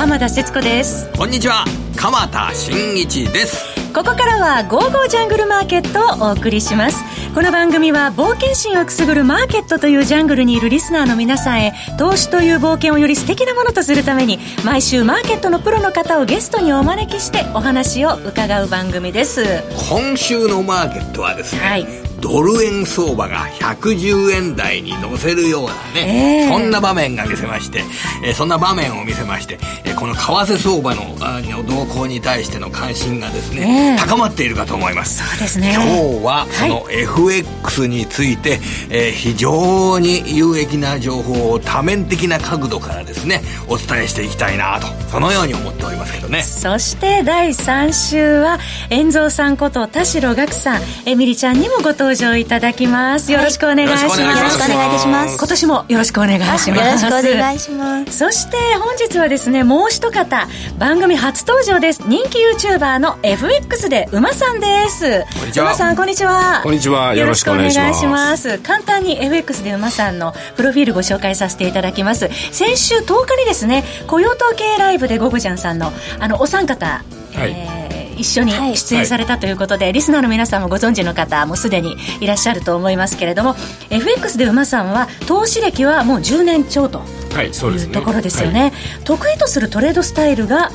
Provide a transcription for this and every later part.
浜田節子です。こんにちは。鎌田新一です。ここからは「ゴーゴージャングルマーケット」をお送りします。この番組は冒険心をくすぐるマーケットというジャングルにいるリスナーの皆さんへ投資という冒険をより素敵なものとするために毎週マーケットのプロの方をゲストにお招きしてお話を伺う番組です。今週のマーケットはですね、はいドル円相場が110円台に乗せるようなね、えー、そんな場面が見せまして、えー、そんな場面を見せまして、えー、この為替相場のあの動向に対しての関心がですね、高まっているかと思います。そうですね。今日はその FX について、はい、えー、非常に有益な情報を多面的な角度からですねお伝えしていきたいなとそのように思っておりますけどね。そして第3週は遠蔵さんこと田代岳さんエミリちゃんにもご登場登場いただきます。よろしくお願いします、よろしくお願いします。今年もよろしくお願いします。よろしくお願いします。そして本日はですねもう一方番組初登場です。人気 YouTuber の FX で馬さんです。馬さんこんにちは。こんにちは。よろしくお願いします。簡単に FX で馬さんのプロフィールご紹介させていただきます。先週10日にですね雇用統計ライブでゴブジャンさんのあのお三方、はい、えー一緒に出演されたということで、はい、リスナーの皆さんもご存知の方もすでにいらっしゃると思いますけれども FX で馬さんは投資歴はもう10年超というところですよね、はいねはい、得意とするトレードスタイルが？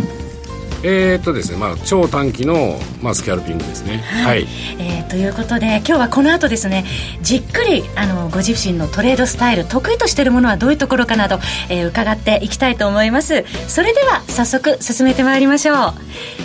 えー、っとですね、まあ、超短期の、まあ、スキャルピングですね。はい。はい、えー、ということで、今日はこの後ですね、じっくり、あの、ご自身のトレードスタイル、得意としているものはどういうところかなど、えー、伺っていきたいと思います。それでは、早速、進めてまいりましょう。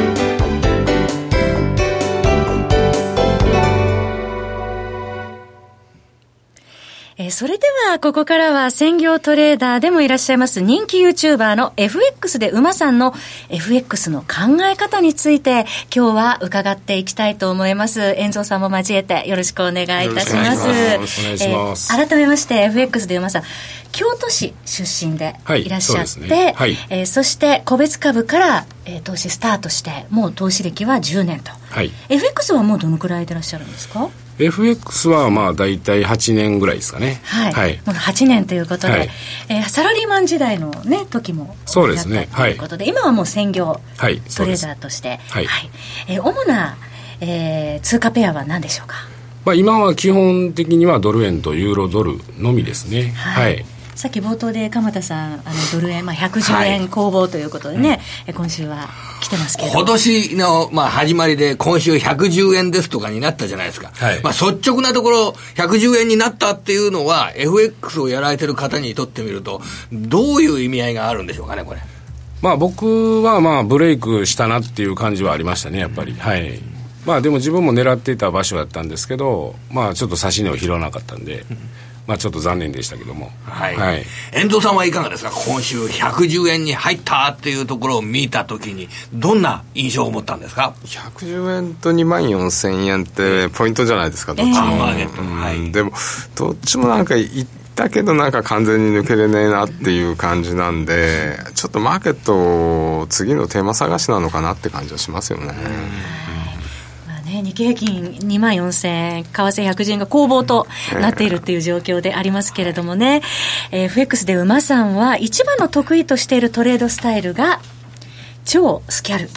ー、それでは、ここからは専業トレーダーでもいらっしゃいます人気 YouTuber の FX で馬さんの FX の考え方について今日は伺っていきたいと思います。遠蔵さんも交えてよろしくお願いいたします。ます。改めまして FX で馬さん、京都市出身でいらっしゃって、はいねはい、えー、そして個別株から、えー、投資スタートしてもう投資歴は10年と、はい、FX はもうどのくらいでいらっしゃるんですか？FX はまあ大体8年ぐらいですかね。はい。はい、もう8年ということで、はい、えー、サラリーマン時代のね、時もそうですね。ということで、今はもう専業トレーダーとして、はい。はい、えー、主な、えー、通貨ペアは何でしょうか？まあ今は基本的にはドル円とユーロドルのみですね。はい、はいさっき冒頭で鎌田さん、あのドル円、まあ、110円攻防ということでね、はい、今週は来てますけど。今年の、まあ、始まりで、今週110円ですとかになったじゃないですか、はい、まあ、率直なところ、110円になったっていうのは、FX をやられてる方にとってみると、どういう意味合いがあるんでしょうかね、これ。まあ、僕はまあブレイクしたなっていう感じはありましたね、やっぱり。はい。まあでも自分も狙っていた場所だったんですけど、まあちょっと差し値を拾わなかったんで、まあ、ちょっと残念でしたけども、はい。はい、遠藤さんはいかがですか、今週、110円に入ったっていうところを見たときに、どんな印象を持ったんですか？110円と2万4000円ってポイントじゃないですか、どっちも。えーはい、でも、どっちもなんかいったけど、なんか完全に抜けれねえなっていう感じなんで、ちょっとマーケット、次のテーマ探しなのかなって感じはしますよね。ね、日経平均2万4000円、為替110円が攻防となっているっていう状況でありますけれどもね、えー、FX で馬さんは一番の得意としているトレードスタイルが超スキャル。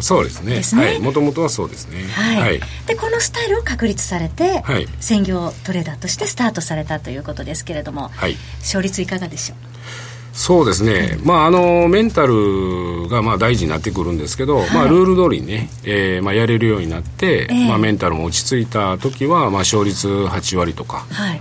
そうですね。すねはい。もともとはそうですね。はい。はい、で、このスタイルを確立されて、はい、専業トレーダーとしてスタートされたということですけれども、はい、勝率いかがでしょう？そうですね、まあ、あのメンタルがまあ大事になってくるんですけど、はい、まあ、ルール通りにね、えーまあ、やれるようになって、えー、まあ、メンタルも落ち着いた時はまあ勝率8割とか。はい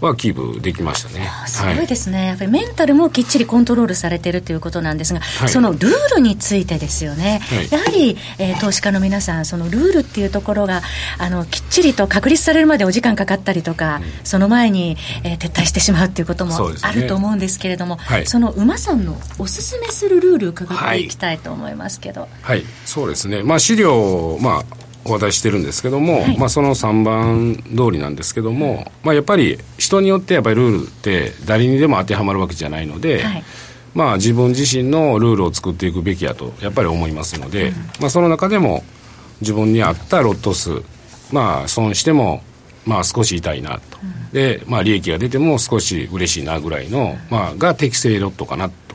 はキープできましたね。すごいですね、はい、やっぱりメンタルもきっちりコントロールされてるということなんですが、はい、そのルールについてですよね、はい、やはり、えー、投資家の皆さん、そのルールっていうところがあのきっちりと確立されるまでお時間かかったりとか、うん、その前に、えー、撤退してしまうっていうこともあると思うんですけれども、そ、ね,、その馬さんのおすすめするルール伺ってい。きたいと思いますけど。はい、そうですね、まあ、資料、まあお渡ししてるんですけども、はい、まあ、その3番通りなんですけども、まあ、やっぱり人によってやっぱりルールって誰にでも当てはまるわけじゃないので、はい、まあ、自分自身のルールを作っていくべきやとやっぱり思いますので、うん、まあ、その中でも自分に合ったロット数まあ損してもまあ少し痛いなと、うん、でまあ利益が出ても少し嬉しいなぐらいの、まあが適正ロットかなと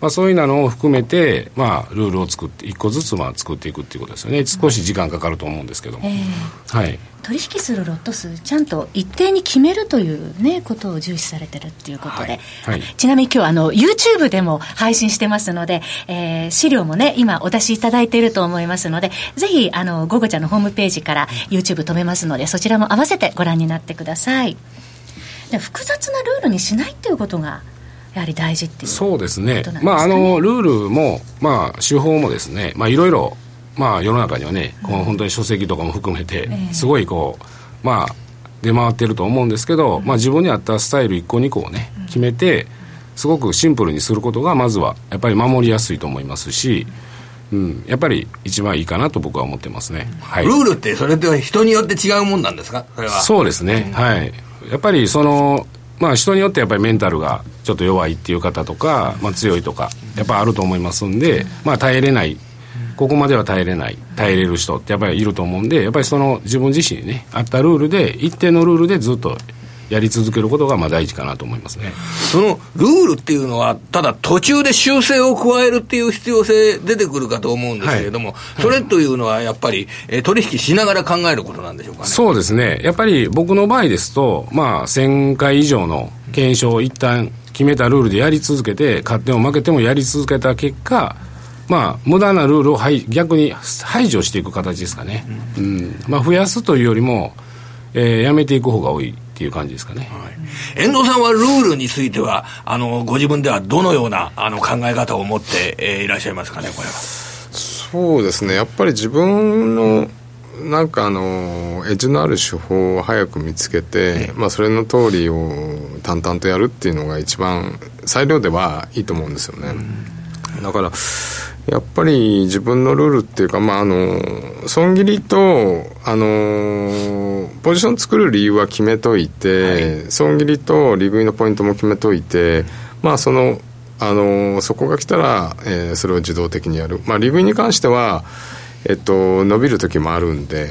まあ、そういうのを含めて、まあ、ルールを作って一個ずつまあ作っていくっていうことですよね。少し時間かかると思うんですけども、えー、はい、取引するロット数ちゃんと一定に決めるという、ね、ことを重視されてるっていうことで、はい。はい、ちなみに今日あの YouTube でも配信してますので、えー、資料もね今お出しいただいていると思いますのでぜひあのゴゴちゃんのホームページから YouTube 止めますのでそちらも合わせてご覧になってください。複雑なルールにしないっていうことがやはり大事っていうそうですね、まあ、あのルールも、まあ、手法もですね、まあ、いろいろ、まあ、世の中にはね、この本当に書籍とかも含めて、すごいこう、まあ、出回ってると思うんですけど、まあ、自分に合ったスタイル1個2個をね、決めて、すごくシンプルにすることが、まずはやっぱり守りやすいと思いますし、うん、やっぱり一番いいかなと僕は思ってますね、はい、ルールってそれで人によって違うもんなんですか？それは。そうですね、はい。やっぱりそのまあ人によってやっぱりメンタルがちょっと弱いっていう方とか、まあ、強いとかやっぱあると思いますんで、まあ、耐えれない。ここまでは耐えれない。耐えれる人ってやっぱりいると思うんでやっぱりその自分自身にねあったルールで一定のルールでずっとやり続けることがまあ大事かなと思いますね。そのルールっていうのは、ただ途中で修正を加えるっていう必要性出てくるかと思うんですけれども、はい、それというのはやっぱり、え取引しながら考えることなんでしょうかね。そうですね、やっぱり僕の場合ですと、まあ、1000回以上の検証を一旦決めたルールでやり続けて、勝っても負けてもやり続けた結果、まあ、無駄なルールを逆に排除していく形ですかね、うん、うん、まあ、増やすというよりも、えー、やめていく方が多いっていう感じですかね、はい、遠藤さんはルールについては、あのご自分ではどのようなあの考え方を持って、えー、いらっしゃいますかね、これは。そうですね、やっぱり自分のなんかあのエッジのある手法を早く見つけて、まあ、それの通りを淡々とやるっていうのが一番裁量ではいいと思うんですよね。だからやっぱり自分のルールっていうか、まあ、あの損切りとあのポジション作る理由は決めといて、はい、損切りと利食いのポイントも決めといて、まあ、そのあのそこが来たら、えー、それを自動的にやる、まあ、利食いに関してはえっと、伸びる時もあるんで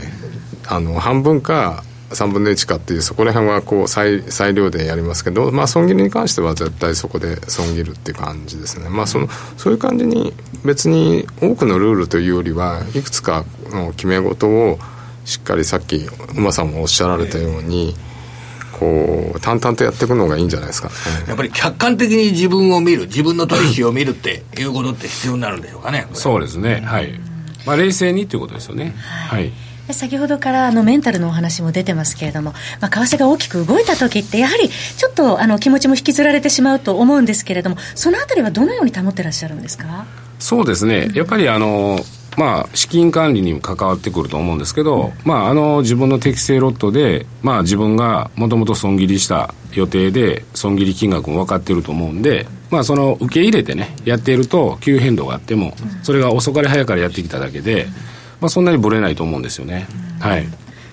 あの半分か3分の1かっていうそこら辺はこう裁裁量でやりますけど、まあ、損切りに関しては絶対そこで損切るっていう感じですね、まあ、そのそういう感じに別に多くのルールというよりはいくつかの決め事をしっかりさっき馬さんもおっしゃられたように、こう淡々とやっていくのがいいんじゃないですか、ね、やっぱり客観的に自分を見る自分の取引を見るっていうことって必要になるんでしょうかねそうですね。はいまあ、冷静にということですよね。はい、はい。先ほどからあのメンタルのお話も出てますけれども、まあ、為替が大きく動いた時って、やはりちょっとあの気持ちも引きずられてしまうと思うんですけれども、そのあたりはどのように保ってらっしゃるんですか？そうですね、やっぱりあの、まあ、資金管理に関わってくると思うんですけど、うん、まあ、あの自分の適正ロットで、まあ、自分がもともと損切りした予定で、損切り金額も分かっていると思うんで、まあ、その受け入れてねやっていると急変動があってもそれが遅かれ早かれやってきただけで、まあ、そんなにぶれないと思うんですよね、はい。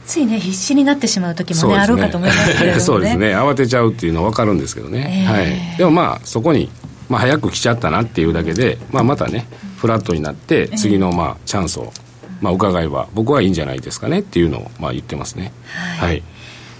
ついね必死になってしまう時もね、ね、あるかと思いますけど、ね、そうですね。慌てちゃうっていうのは分かるんですけどね、えー、はい、でもまあそこに、まあ、早く来ちゃったなっていうだけで、まあ、またねフラットになって次のまあチャンスを、まあ、伺えば僕はいいんじゃないですかねっていうのをまあ言ってますね。はい、はい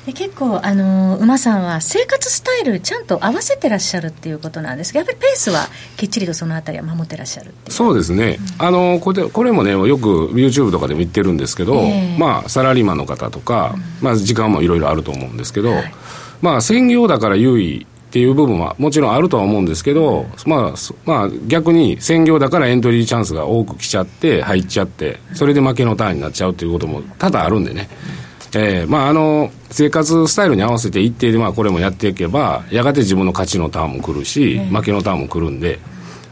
で結構、あの馬さんは生活スタイルちゃんと合わせてらっしゃるっていうことなんです。がやっぱりペースはきっちりとそのあたりは守ってらっしゃるそうですね、うん、あのこれこれもねよく YouTube とかでも言ってるんですけど、えー、まあ、サラリーマンの方とか、うん、まあ、時間もいろいろあると思うんですけど、はい、まあ、専業だから優位っていう部分はもちろんあるとは思うんですけど、まあ、まあ、逆に専業だからエントリーチャンスが多く来ちゃって入っちゃってそれで負けのターンになっちゃうということも多々あるんでね、えー、まああの生活スタイルに合わせて一定でまあこれもやっていけばやがて自分の勝ちのターンも来るし、負けのターンも来るんで、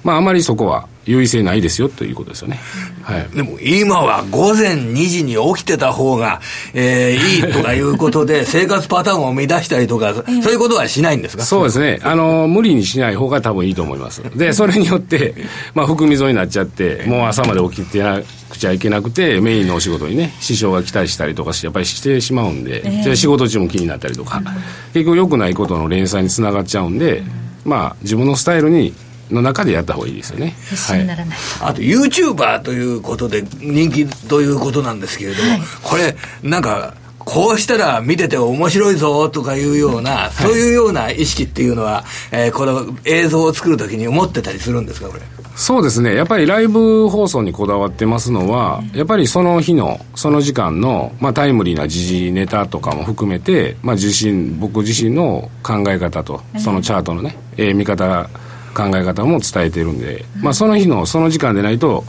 まああまりそこは優位性ないですよということですよね。はい。でも今は午前2時に起きてた方が、えー、いいとかいうことで、生活パターンを乱したりとか、そういうことはしないんですか？そうですね。あの、無理にしない方が多分いいと思います。で、それによって、まあ、含み損になっちゃって、もう朝まで起きてなくちゃいけなくて、メインのお仕事にね、支障が来たりしたりとかやっぱりしてしまうんで、えー、仕事中も気になったりとか、結局良くないことの連鎖につながっちゃうんで、まあ、自分のスタイルにの中でやった方がいいですよね。必死にならない。はい、あと、YouTuber ということで人気ということなんですけれども、はい、これ、なんか、こうしたら見てて面白いぞとかいうような、そういうような意識っていうのは、えー、この映像を作るときに思ってたりするんですか、これ？そうですね、やっぱりライブ放送にこだわってますのは、やっぱりその日の、その時間の、まあ、タイムリーな時事ネタとかも含めて、まあ、自身、僕自身の考え方と、そのチャートのね、えー、見方、考え方も伝えてるんで、まあ、その日の、その時間でないと、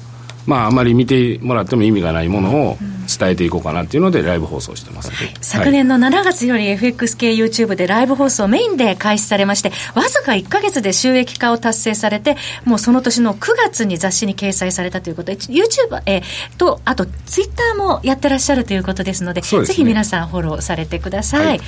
まあ、あまり見てもらっても意味がないものを伝えていこうかなっていうので、ライブ放送してます、昨年の7月より FX 系 YouTube でライブ放送メインで開始されまして、わずか1か月で収益化を達成されて、もうその年の9月に雑誌に掲載されたということ。で、YouTube、えー、と、あと Twitter もやってらっしゃるということですので、でね、ぜひ皆さんフォローされてください。はい、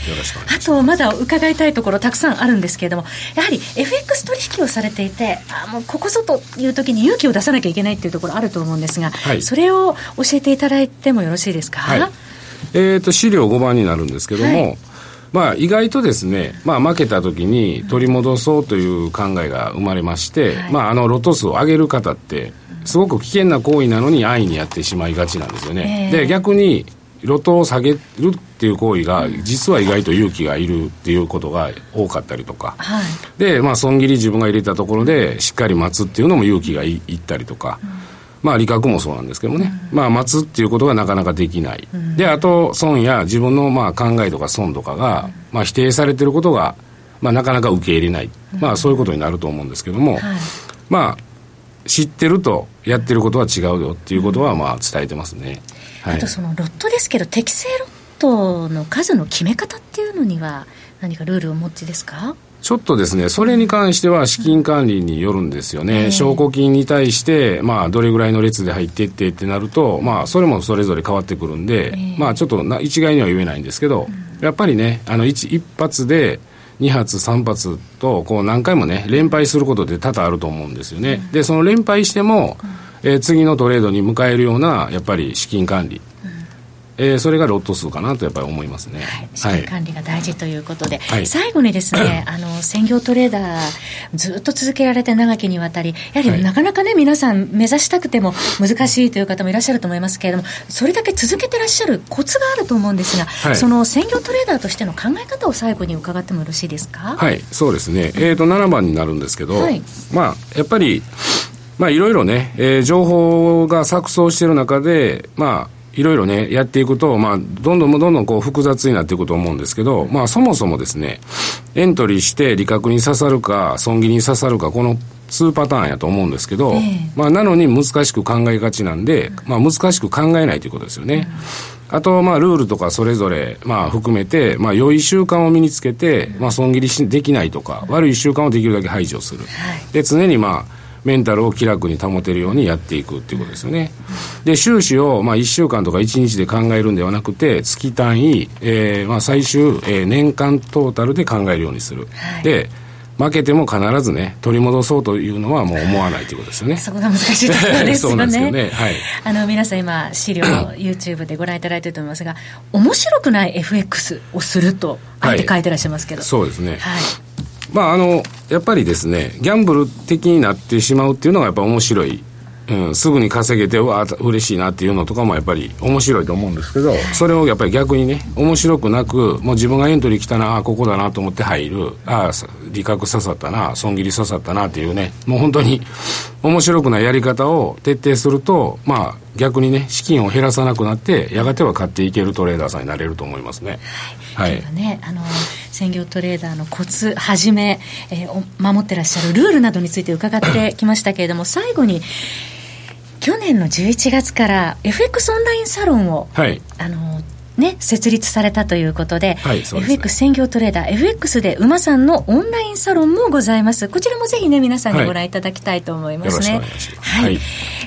あと、まだ伺いたいところたくさんあるんですけれども、やはり FX 取引をされていて、あもうここぞという時に勇気を出さなきゃいけないっていうところあると思うんですが、はい、それを教えていただいてもよろしいですか？はい、えーと、資料5番になるんですけども、はい、まあ、意外とですね、まあ、負けた時に取り戻そうという考えが生まれまして、はい、まあ、あのロト数を上げる方ってすごく危険な行為なのに安易にやってしまいがちなんですよね。で逆にロトを下げるっていう行為が実は意外と勇気がいるっていうことが多かったりとか、はい、でまあ損切り自分が入れたところでしっかり待つっていうのも勇気がいいったりとか、うんまあ、利確もそうなんですけどもね、うん、まあ、待つっていうことがなかなかできない、うん、であと損や自分のまあ考えとか損とかが、まあ、否定されてることが、まあ、なかなか受け入れない、まあ、そういうことになると思うんですけども、はい、まあ知ってるとやってることは違うよっていうことはまあ伝えてますね、はい、あとそのロットですけど適正ロットの数の決め方っていうのには何かルールをお持ちですか？ちょっとですね、それに関しては資金管理によるんですよね。証拠金に対して、まあ、どれぐらいの列で入っていってってなると、まあ、それもそれぞれ変わってくるんで、まあ、ちょっとな一概には言えないんですけど、やっぱりね、あの、一一発で、2発、3発と、こう何回もね、連敗することって多々あると思うんですよね。で、その連敗しても、えー、次のトレードに迎えるような、やっぱり資金管理。えー、それがロット数かなとやっぱり思いますね、はい、資金管理が大事ということで、はい、最後にですね、あの専業トレーダーずっと続けられて長きにわたりやはりなかなかね、皆さん目指したくても難しいという方もいらっしゃると思いますけれどもそれだけ続けてらっしゃるコツがあると思うんですが、はい、その専業トレーダーとしての考え方を最後に伺ってもよろしいですか？はいそうですね、えーと、と7番になるんですけど、まあやっぱりまあいろいろね、えー、情報が錯綜している中でまあいろいろね、やっていくと、まあ、どんどんどんどんこう複雑になっていくと思うんですけど、まあ、そもそもですね、エントリーして利確に刺さるか、損切りに刺さるか、この2パターンやと思うんですけど、えー、まあ、なのに難しく考えがちなんで、まあ、難しく考えないということですよね。あと、まあ、ルールとかそれぞれ、まあ、含めて、まあ、良い習慣を身につけて、まあ、損切りしできないとか、悪い習慣をできるだけ排除する。で、常にまあ、メンタルを気楽に保てるようにやっていくっていうことですよね。で、収支を、まあ、1週間とか1日で考えるんではなくて、月単位、えー、まあ、最終、えー、年間トータルで考えるようにする。はい、で、負けても必ずね、取り戻そうというのはもう思わないということですよね。そこが難しいところですよね。そうなんですよね。はい。あの、皆さん今、資料、YouTube でご覧いただいていると思いますが、面白くない FX をすると、あえて書いてらっしゃいますけど。はい、そうですね。はい。まあ、あの、やっぱりですね、ギャンブル的になってしまうっていうのがやっぱ面白い。うん、すぐに稼げて、わあ、嬉しいなっていうのとかもやっぱり面白いと思うんですけど、それをやっぱり逆にね、面白くなく、もう自分がエントリー来たな、あここだなと思って入る、ああ、利確刺さったな、損切り刺さったなっていうね、もう本当に面白くないやり方を徹底すると、まあ、逆にね、資金を減らさなくなって、やがては買っていけるトレーダーさんになれると思いますね。はい。はい、ね、あの専業トレーダーのコツはじめ、えー、守ってらっしゃるルールなどについて伺ってきましたけれども最後に去年の11月から FX オンラインサロンを、はい、あのね、設立されたということで、はい、でね、FX 専業トレーダー、FX で馬さんのオンラインサロンもございます。こちらもぜひね、皆さんにご覧いただきたいと思いますね。はい。はい、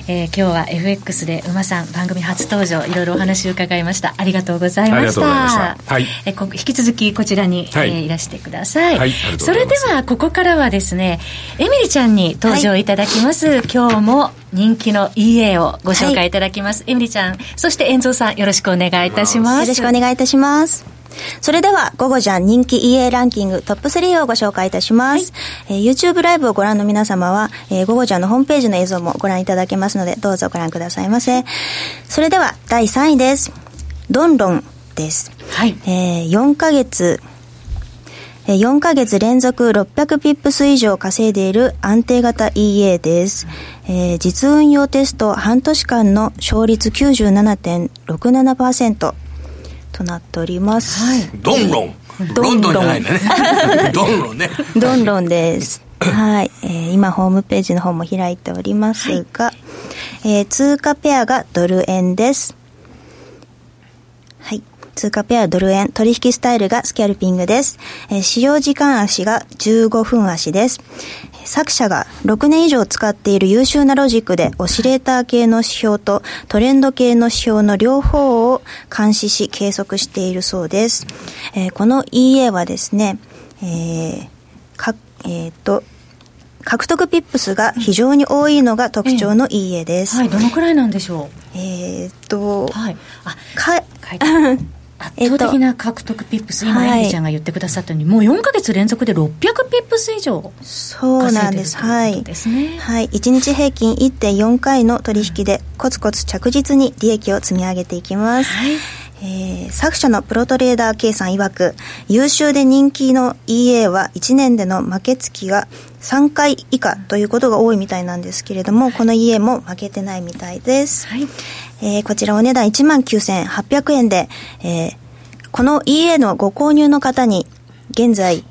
えー、今日は FX で馬さん番組初登場、いろいろお話を伺いました。ありがとうございました。えこ引き続きこちらに、はい、えー、いらしてください。はい。それでは、ここからはですね、エミリちゃんに登場いただきます。はい、今日も人気の EA をご紹介いただきます。はい、エミリちゃん、そして遠蔵さん、よろしくお願いいたします。よろしくお願いいたします。それでは、午後じゃん人気 EA ランキングトップ3をご紹介いたします。はい、えー、YouTube ライブをご覧の皆様は、えー、午後じゃんのホームページの映像もご覧いただけますので、どうぞご覧くださいませ。それでは、第3位です。ドンロンです。はい。えー、4ヶ月、4ヶ月連続600ピップス以上稼いでいる安定型 EA です。えー、実運用テスト半年間の勝率97.67%となっております。はい、ドンロン。ロンドンじゃないんだね。ドンロンね。ドンロンです。はい、えー、今ホームページの方も開いておりますが、はい、えー、通貨ペアがドル円です。はい。通貨ペアドル円取引スタイルがスキャルピングです。えー、使用時間足が15分足です。作者が6年以上使っている優秀なロジックでオシレーター系の指標とトレンド系の指標の両方を監視し計測しているそうです。えー、この EA はですね、えー、か、えっ、ー、と、獲得ピップスが非常に多いのが特徴の EA です。はい、どのくらいなんでしょう？えっと、はい。あ、か、書いて 圧倒的な獲得ピップス、今、エミちゃんが言ってくださったように、もう4か月連続で600ピップス以上そうなんです、はい、はい、1日平均1.4回の取引で、コツコツ着実に利益を積み上げていきます。はい。えー、作者のプロトレーダー K さん曰く、優秀で人気の EA は1年での負け月が3回以下ということが多いみたいなんですけれども、この EA も負けてないみたいです。はいえー、こちらお値段19,800円で、えー、この EA のご購入の方に、現在、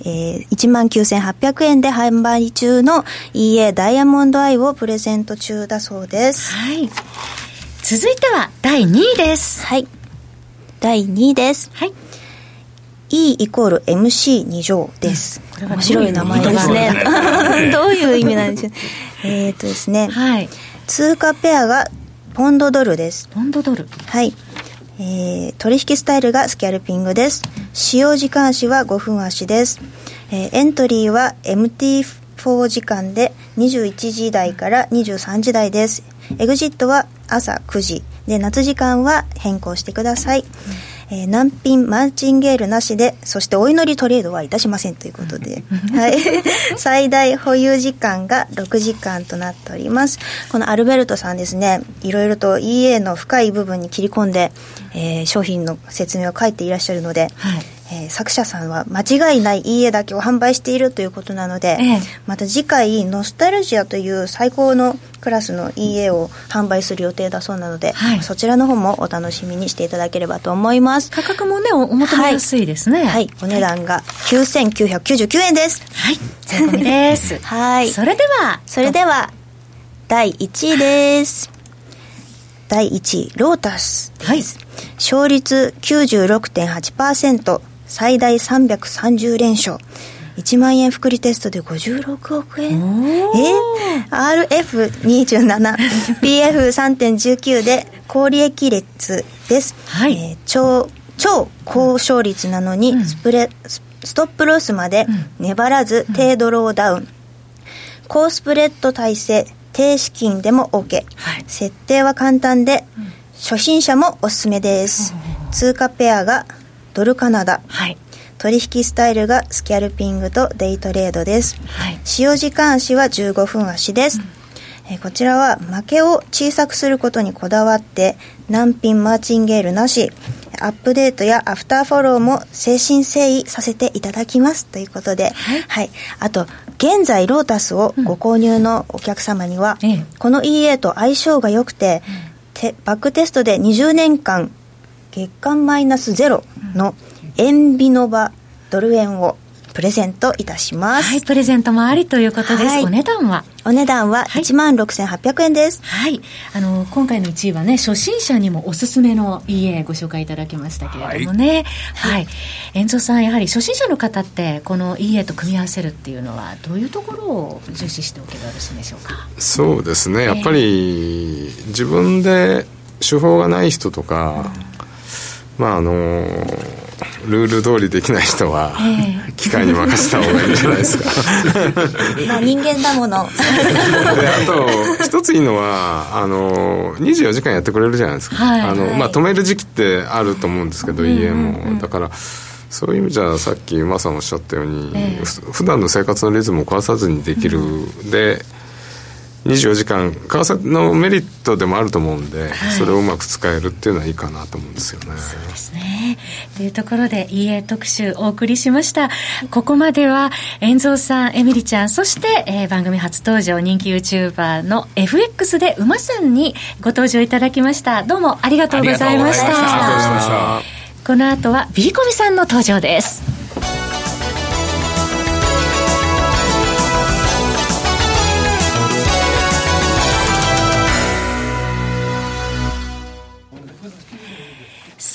えー、19,800円で販売中の EA ダイヤモンドアイをプレゼント中だそうです。はい。続いては第2位です。はい。第2位です。はい。E イコール MC2 乗です。うん、面白い名前ですね。どういう意味なんでしょう。えっとですね。はい。通貨ペアがポンドドルです。ポンドドルはい。えー、取引スタイルがスキャルピングです。使用時間足は5分足です。えー、エントリーは MT4 時間で21時台から23時台です。エグジットは朝9時で夏時間は変更してください。うんえー、難品マーチンゲールなしで、そしてお祈りトレードはいたしませんということで、はい。最大保有時間が6時間となっております。このアルベルトさんですね、いろいろと EA の深い部分に切り込んで、えー、商品の説明を書いていらっしゃるので、はいえー、作者さんは間違いない家だけを販売しているということなので、ええ、また次回ノスタルジアという最高のクラスの EA を販売する予定だそうなので、はい、そちらの方もお楽しみにしていただければと思います。価格もねお求めやすいですね、はい、はい、お値段が9999円です。はい。税込みです。はい。それではそれでは第1位です。第1位ロータスです、はい、勝率96.8%最大330連勝。1万円福利テストで56億円。え？RF27 PF3.19 で高利益率です、はい。えー、超超高勝率なのにスプレ、うん、ストップロスまで粘らず低ドローダウン、高スプレッド体制低資金でも OK、はい、設定は簡単で、初心者もおすすめです、通貨ペアがドルカナダ、はい、取引スタイルがスキャルピングとデイトレードです、はい、使用時間足は15分足です、うん、えこちらは負けを小さくすることにこだわって難品マーチンゲールなしアップデートやアフターフォローも誠心誠意させていただきます。ということで、はい、はい、あと現在ロータスをご購入のお客様には、うん、この EA と相性が良くて、うん、バックテストで20年間月間マイナスゼロの円ビノバドル円をプレゼントいたします。はい、プレゼントもありということです。はい、お値段は？お値段は1万6800円です。はい。あの、今回の1位はね、初心者にもおすすめの EA ご紹介いただきましたけれどもね。はい。はい、遠藤さん、やはり初心者の方って、この EA と組み合わせるっていうのは、どういうところを重視しておけばよろしいでしょうか？そうですね。やっぱり、自分で手法がない人とか、うんまああのルール通りできない人は、機械に任せた方がいいんじゃないですか。まあ人間だもの。であと一ついいのはあの24時間やってくれるじゃないですか、はいあのまあ、止める時期ってあると思うんですけど、家も。だからそういう意味じゃさっき馬さんおっしゃったように、えー、普段の生活のリズムを壊さずにできる、うん、で24時間為替のメリットでもあると思うんで、はい、それをうまく使えるっていうのはいいかなと思うんですよね。そうですね。というところで EA 特集お送りしました。ここまでは、遠蔵さん、エミリちゃん、そして、えー、番組初登場人気 YouTuber の FX で馬さんにご登場いただきました。どうもありがとうございました。この後は B コミさんの登場です。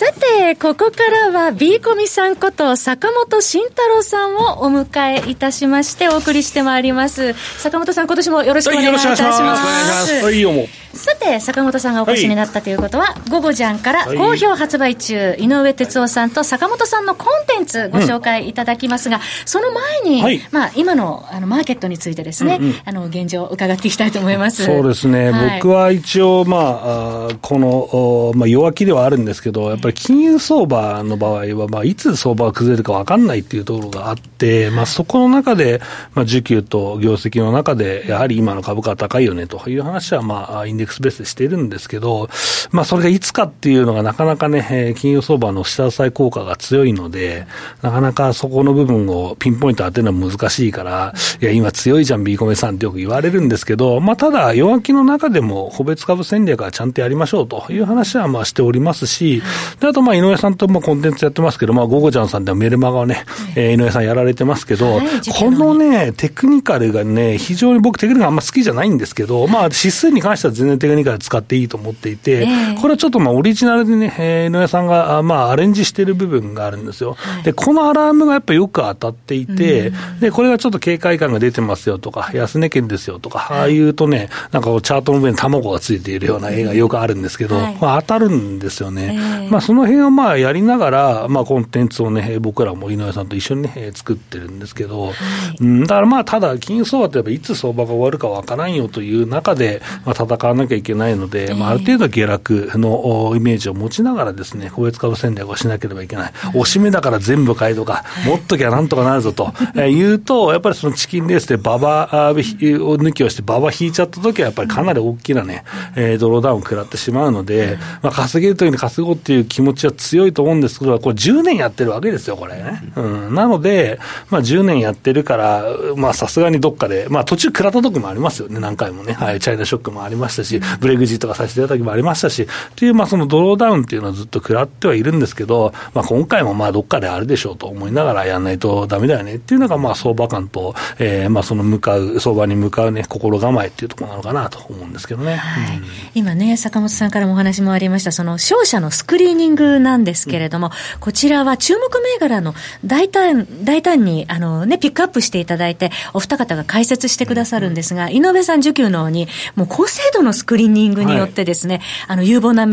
さて、ここからは B コミさんこと坂本慎太郎さんをお迎えいたしましてお送りしてまいります。坂本さん、今年もよろしくお願いいたします。はい、さて、坂本さんがお越しになったということは、午後じゃんから好評発売中、井上哲夫さんと坂本さんのコンテンツご紹介いただきますが、うん、その前に、はい、まあ、今のあのマーケットについてですね、あの現状伺っていきたいと思います。そうですね、はい、僕は一応、まあ、この、まあ、弱気ではあるんですけど、やっぱり金融相場の場合は、まあ、いつ相場が崩れるか分かんないっていうところがあって、まあ、そこの中で、まあ、需給と業績の中で、やはり今の株価は高いよねという話は、まあ、インデックスベースでしているんですけど、まあ、それがいつかっていうのがなかなかね、金融相場の下支え効果が強いので、なかなかそこの部分をピンポイント当てるのは難しいから、いや、今強いじゃん、ビーコメさんってよく言われるんですけど、まあ、ただ、弱気の中でも個別株戦略はちゃんとやりましょうという話はまあしておりますし、であと、まあ、井上さんともコンテンツやってますけど、まあ、ゴゴちゃんさんではメルマガをね、えー、井上さんやられてますけど、このね、テクニカルがね、非常に僕テクニカルあんま好きじゃないんですけど、まあ、指数に関しては全然テクニカル使っていいと思っていて、これはちょっとまあ、オリジナルでね、えー、井上さんが、まあ、アレンジしてる部分があるんですよ。で、このアラームがやっぱよく当たっていて、で、これがちょっと警戒感が出てますよとか、安値圏ですよとか、ああいうとね、なんかチャートの上に卵がついているような絵がよくあるんですけど、まあ、当たるんですよね。まあ、その辺をまあ、やりながら、まあ、コンテンツをね、僕らも井上さんと一緒にね、作ってるんですけど、はい、うん、だからまあ、ただ、金融相場ってやっぱいつ相場が終わるかわからんよという中で、まあ、戦わなきゃいけないので、まあ、ある程度下落のイメージを持ちながらですね、個別株戦略をしなければいけない。おしめだから全部買いとか、持っときゃなんとかなるぞと、えー、言うと、やっぱりそのチキンレースで馬場を抜きをして馬場引いちゃった時はやっぱりかなり大きなね、えー、ドローダウンを食らってしまうので、まあ、稼げるときに稼ごうっていう気持ちは強いと思うんですけど、これ10年やってるわけですよ、これね。うん、なので、まあ、10年やってるから、まあ、さすがにどっかで、まあ、途中食らった時もありますよね、何回もね。はい、チャイナショックもありましたし、ブレグジットがさせていた時もありましたし、という、まあ、そのドローダウンっていうのはずっと食らってはいるんですけど、まあ、今回もまあ、どっかであるでしょうと思いながらやんないとダメだよねっていうのが、まあ、相場感と、えー、まあ、その向かう、相場に向かうね、心構えっていうところなのかなと思うんですけどね。はい、うん、今ね、坂本さんからもお話もありました、その、商社のスクリーニングなんですけれども、うん、こちらは注目銘柄の大胆、大胆に、あのね、ピックアップしていただいて、お二方が解説してくださるんですが、井上さん受給のに、もう高精度のスクリーニングによってですね、はい、あの、有望な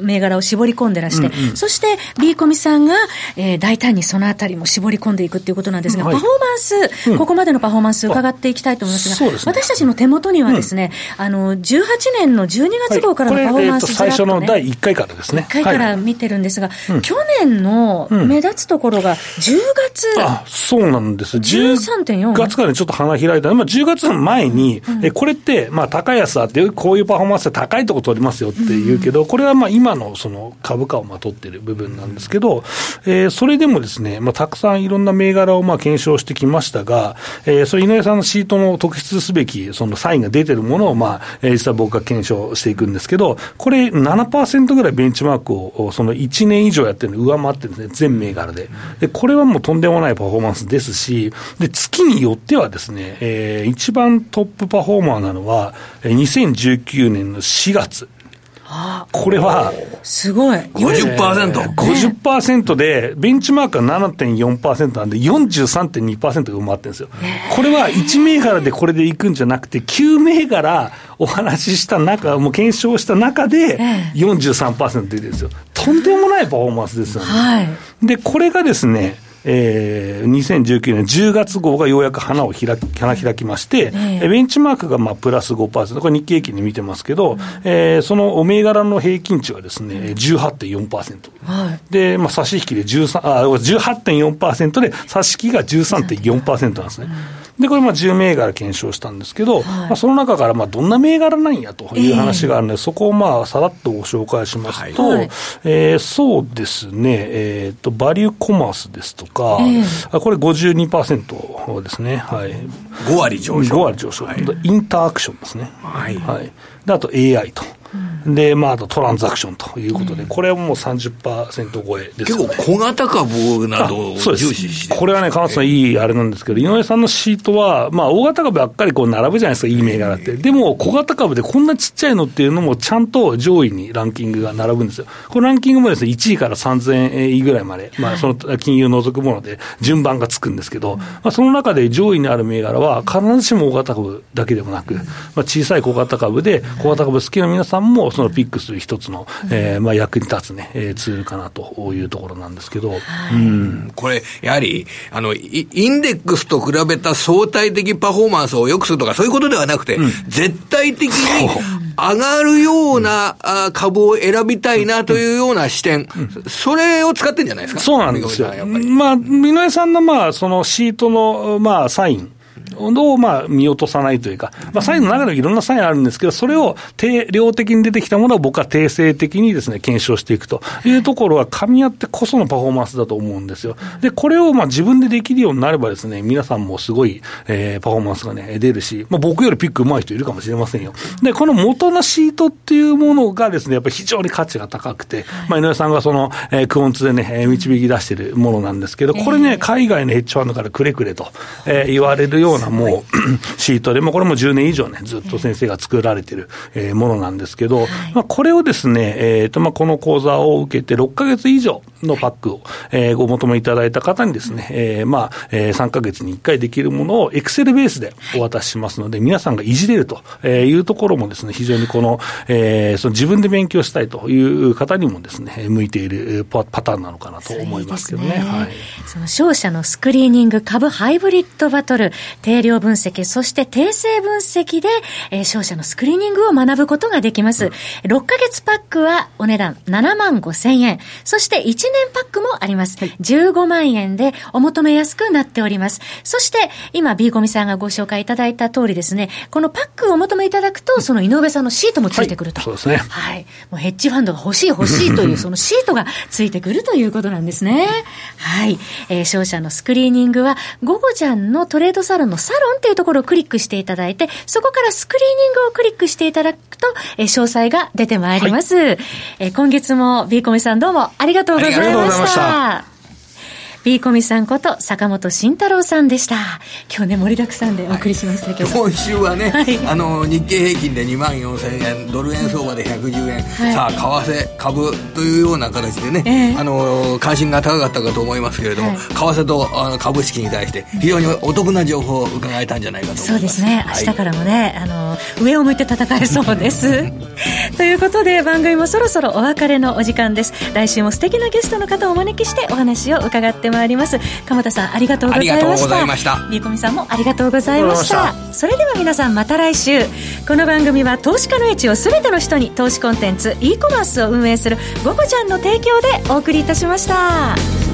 銘柄を絞り込んでらして、うんうん、そして B コミさんが、えー、大胆にそのあたりも絞り込んでいくっていうことなんですが、はい、パフォーマンス、うん、ここまでのパフォーマンス伺っていきたいと思いますが、すね、私たちの手元にはですね、うん、あの、18年の12月号からのパフォーマンス、ね、最初の第1回からですね。1回から見てるんですが、はい、去年の目立つところが10月、あ、そうなんです。13.4月からね、ちょっと花開いた。まあ、10月の前に、うん、えこれって、まあ、高安あって、こういうパフォーマンスで高いとこ取りますよって言うけど、これはまあ、今のその株価をまとっている部分なんですけど、えー、それでもですね、まあ、たくさんいろんな銘柄をまあ検証してきましたが、えー、それ井上さんのシートの特筆すべき、そのサインが出てるものを、まあ、実は僕が検証していくんですけど、これ7%ぐらいベンチマークを、その1年以上やってるの上回ってるんですね、全銘柄で。で、これはもうとんでもないパフォーマンスですし、で、月によってはですね、えー、一番トップパフォーマーなのは、2019年の4月。これは、すごい。50%。50%で、ベンチマークは7.4%なんで、43.2%が埋まってるんですよ。これは1銘柄でこれでいくんじゃなくて、9銘柄お話しした中、もう検証した中で43%出てるんですよ。ととんでもないパフォーマンスですよね。はい、で、これがですね、えー、2019年10月号がようやく花を開き花開きまして、えー、ベンチマークがまあプラス5%、これ日経平均で見てますけど、うん、えー、その銘柄の平均値はですね、18.4%。はい、で、まあ、差し引きで13、あ、18.4%で、差し引きが13.4%なんですね。で、これまあ10銘柄検証したんですけど、はい、まあ、その中からまあどんな銘柄なんやという話があるので、えー、そこをまあさらっとご紹介しますと、はい、えー、そうですね、えっ、ー、と、バリューコマースですとか、えー、これ52%ですね。はい。5割上昇。5割上昇。はい、インターアクションですね。はい。はい。で、あと AI と。で、まあ、あとトランザクションということで、これはもう30%超えです、ね、結構小型株などを重視して。これはね、川さん、いいあれなんですけど、井上さんのシートは、まあ、大型株ばっかりこう並ぶじゃないですか、いい銘柄って。でも、小型株でこんなちっちゃいのっていうのも、ちゃんと上位にランキングが並ぶんですよ。このランキングもですね、1位から3000位ぐらいまで、まあ、その金融除くもので順番がつくんですけど、まあ、その中で上位にある銘柄は、必ずしも大型株だけでもなく、まあ、小さい小型株で、小型株好きな皆さんも、そのピックする一つの、えーまあ、役に立つね、えー、ツールかなというところなんですけど、うん、これ、やはりあのイ、インデックスと比べた相対的パフォーマンスを良くするとか、そういうことではなくて、うん、絶対的に上がるような、うん、株を選びたいなというような視点、うん、それを使ってんじゃないですか？そうなんですよ。まあ、井上さんの、まあ、そのシートの、まあ、サイン。をまあ見落とさないというか、まあ、サインの中でいろんなサインあるんですけど、それを定量的に出てきたものを僕は定性的にですね、検証していくというところは、噛み合ってこそのパフォーマンスだと思うんですよ。で、これをまあ自分でできるようになればですね、皆さんもすごい、えー、パフォーマンスがね、出るし、まあ、僕よりピック上手い人いるかもしれませんよ。で、この元のシートっていうものがですね、やっぱり非常に価値が高くて、まあ、井上さんがその、えー、クオンツでね、導き出しているものなんですけど、これね、海外のヘッジファンドからくれくれと、えー、言われるようなもう、シートで、もこれも10年以上ね、ずっと先生が作られてる、えー、ものなんですけど、はい、まあ、これをですね、えっ、ー、と、まあ、この講座を受けて6ヶ月以上のパックを、えー、ご求めいただいた方にですね、えー、まあ、えー、3ヶ月に1回できるものをエクセルベースでお渡ししますので、皆さんがいじれるというところもですね、非常にこの、えー、その自分で勉強したいという方にもですね、向いているパターンなのかなと思いますけどね。ね。はい、その商社のスクリーニング株ハイブリッドバトル、定量分析、そして定性分析で、えー、商社のスクリーニングを学ぶことができます。うん、6ヶ月パックはお値段7万5千円。そして1年パックもあります。はい、15万円でお求めやすくなっております。そして、今 B コミさんがご紹介いただいた通りですね、このパックをお求めいただくと、その井上さんのシートもついてくると。はい、そうですね。はい。もうヘッジファンドが欲しい欲しいという、そのシートがついてくるということなんですね。はい。えー、商社のスクリーニングは、午後ちゃんのトレードサロンのサロンっていうところをクリックしていただいて、そこからスクリーニングをクリックしていただくと、えー、詳細が出てまいります。はい、えー、今月も B コミさんどうもありがとうございました。ありがとうございました。ピーコミさんこと坂本慎太郎さんでした。今日ね盛りだくさんでお送りしましたけど、はい、今週はね、はい、あの日経平均で2万4000円ドル円相場で110円、はい、さあ為替株というような形でね、えー、あの関心が高かったかと思いますけれども、為替とあの株式に対して非常にお得な情報を伺えたんじゃないかと思います。そうですね。明日からもね、あの上を向いて戦えそうです。ということで番組もそろそろお別れのお時間です。来週も素敵なゲストの方をお招きしてお話を伺ってまいります。鎌田さんありがとうございました。ありがとうございました。みこみさんもありがとうございました。それでは皆さんまた来週。この番組は投資家の位置を全ての人に投資コンテンツ e コマースを運営する「ゴゴちゃん」の提供でお送りいたしました。